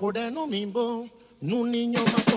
joden mimbo, nun niño mato.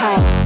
just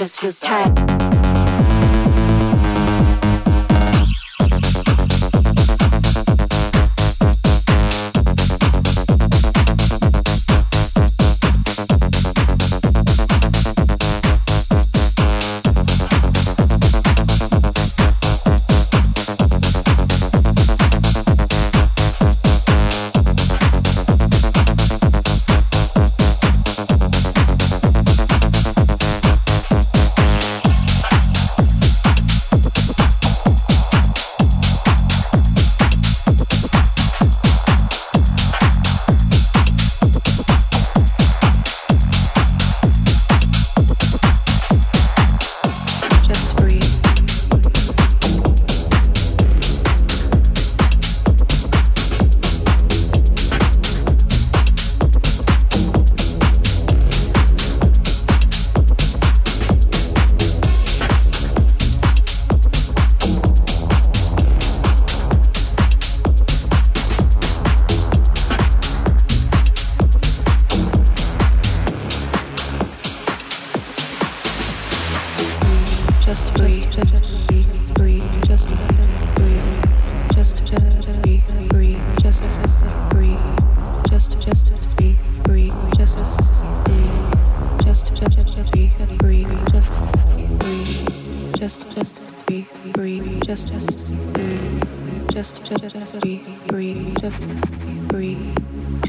just feels tight.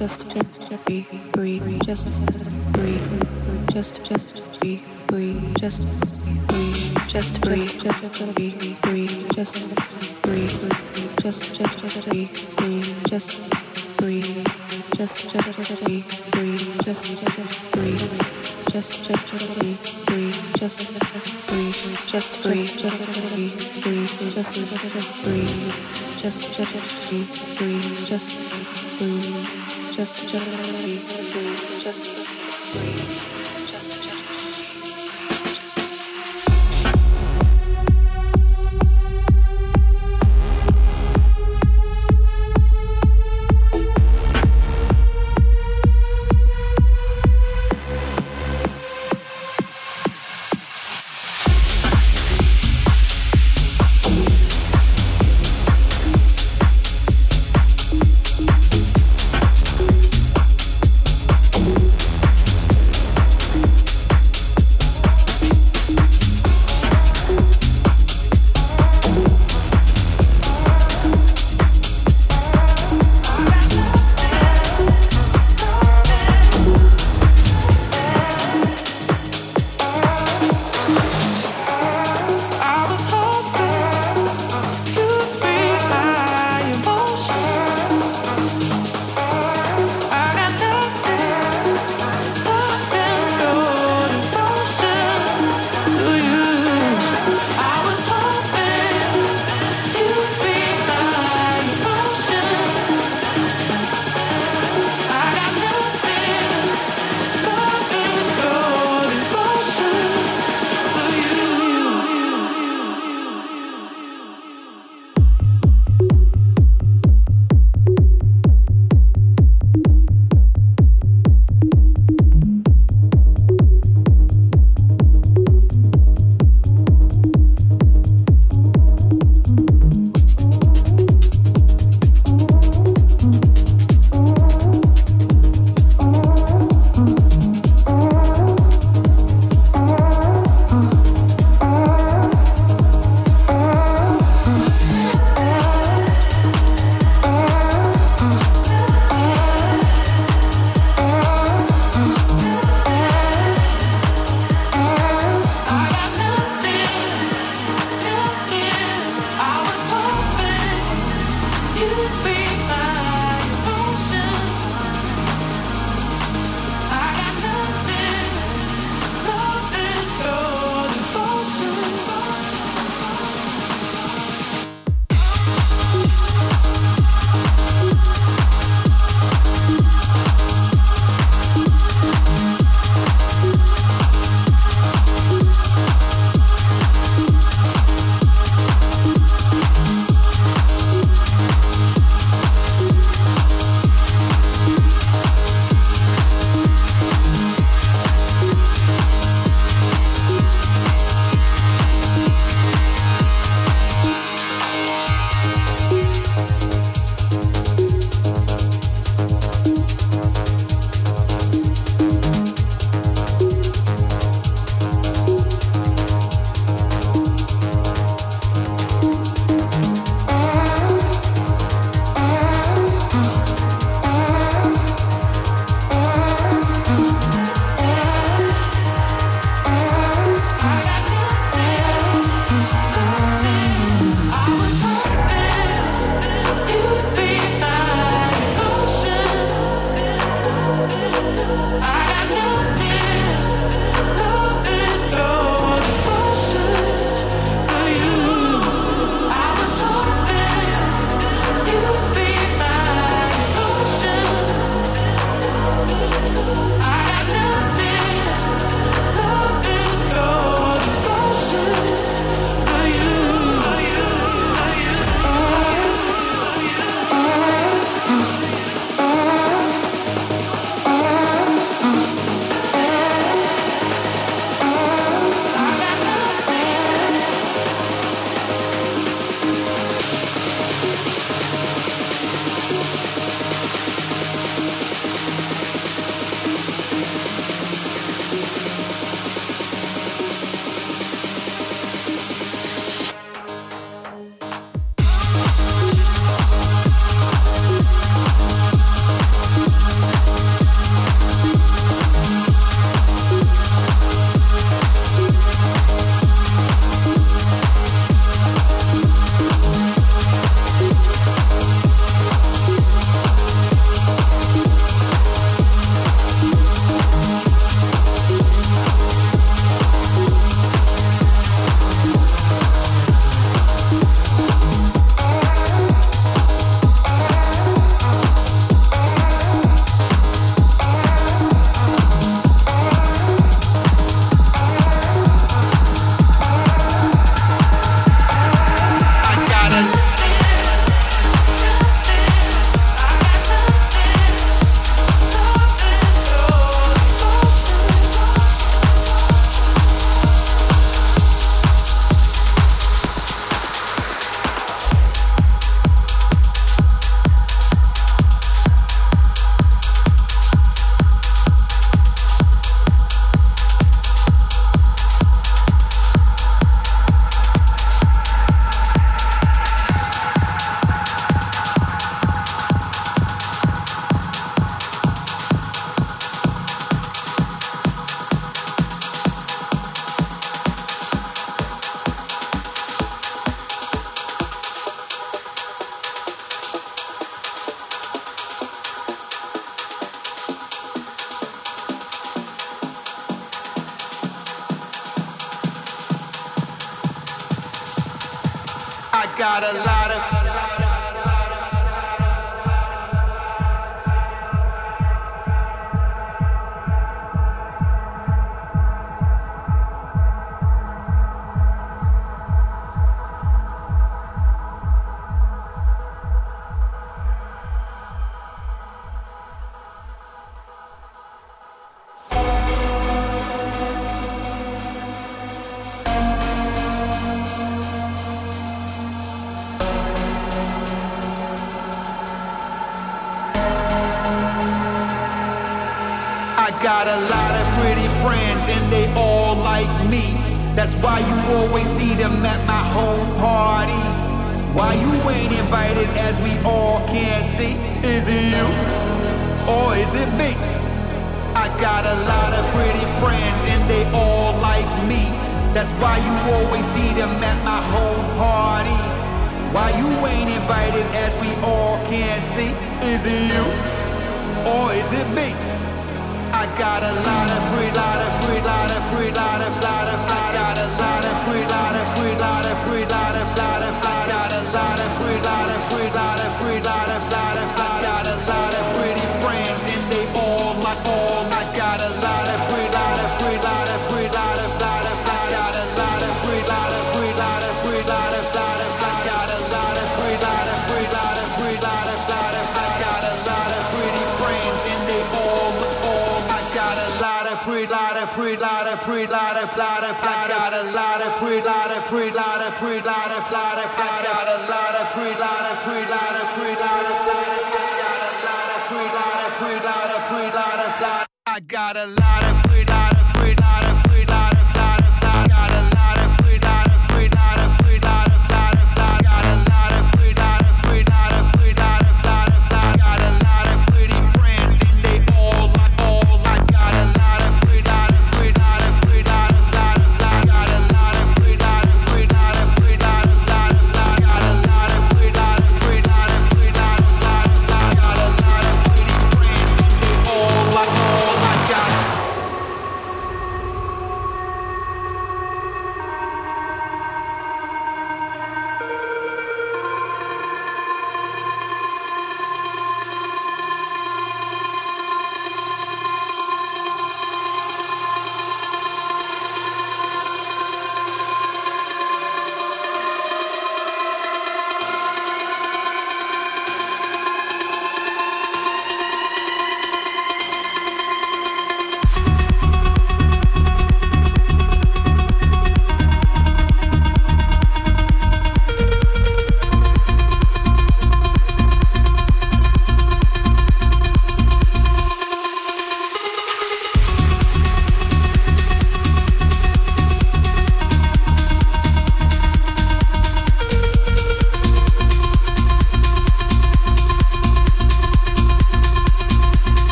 just just be breathe just breathe just just be breathe just breathe just breathe just be breathe just breathe just just be breathe just breathe just just be breathe just just breathe just just be breathe just just breathe just breathe just just be breathe just just breathe just just be breathe just breathe just, just breathe, breathe, just breathe. Is it you or is it me? I got a lot of free, lot of free, lot of free, lot of, lot of. of I got a lot of pre lot of pre lot of pre lot of lot of I got a lot of pre lot of pre lot of pre lot of I got a lot of pre lot of pre lot of lot of I got a lot of pre lot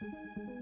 Música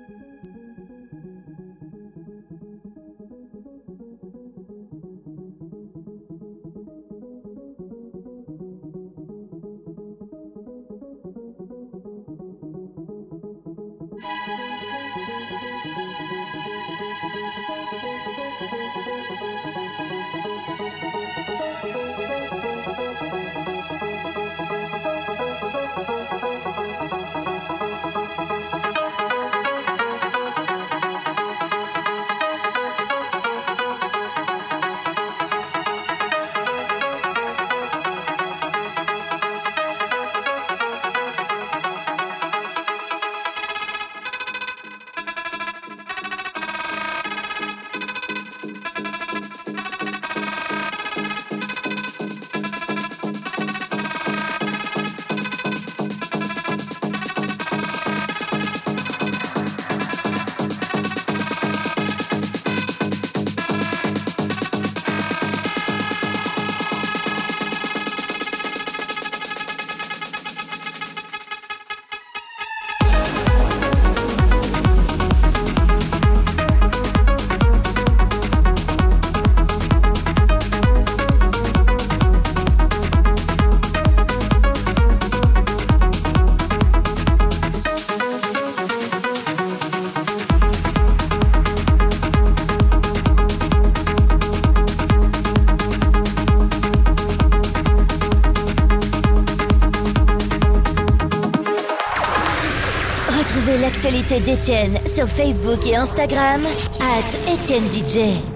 d'Étienne sur Facebook et Instagram, at Etienne DJ.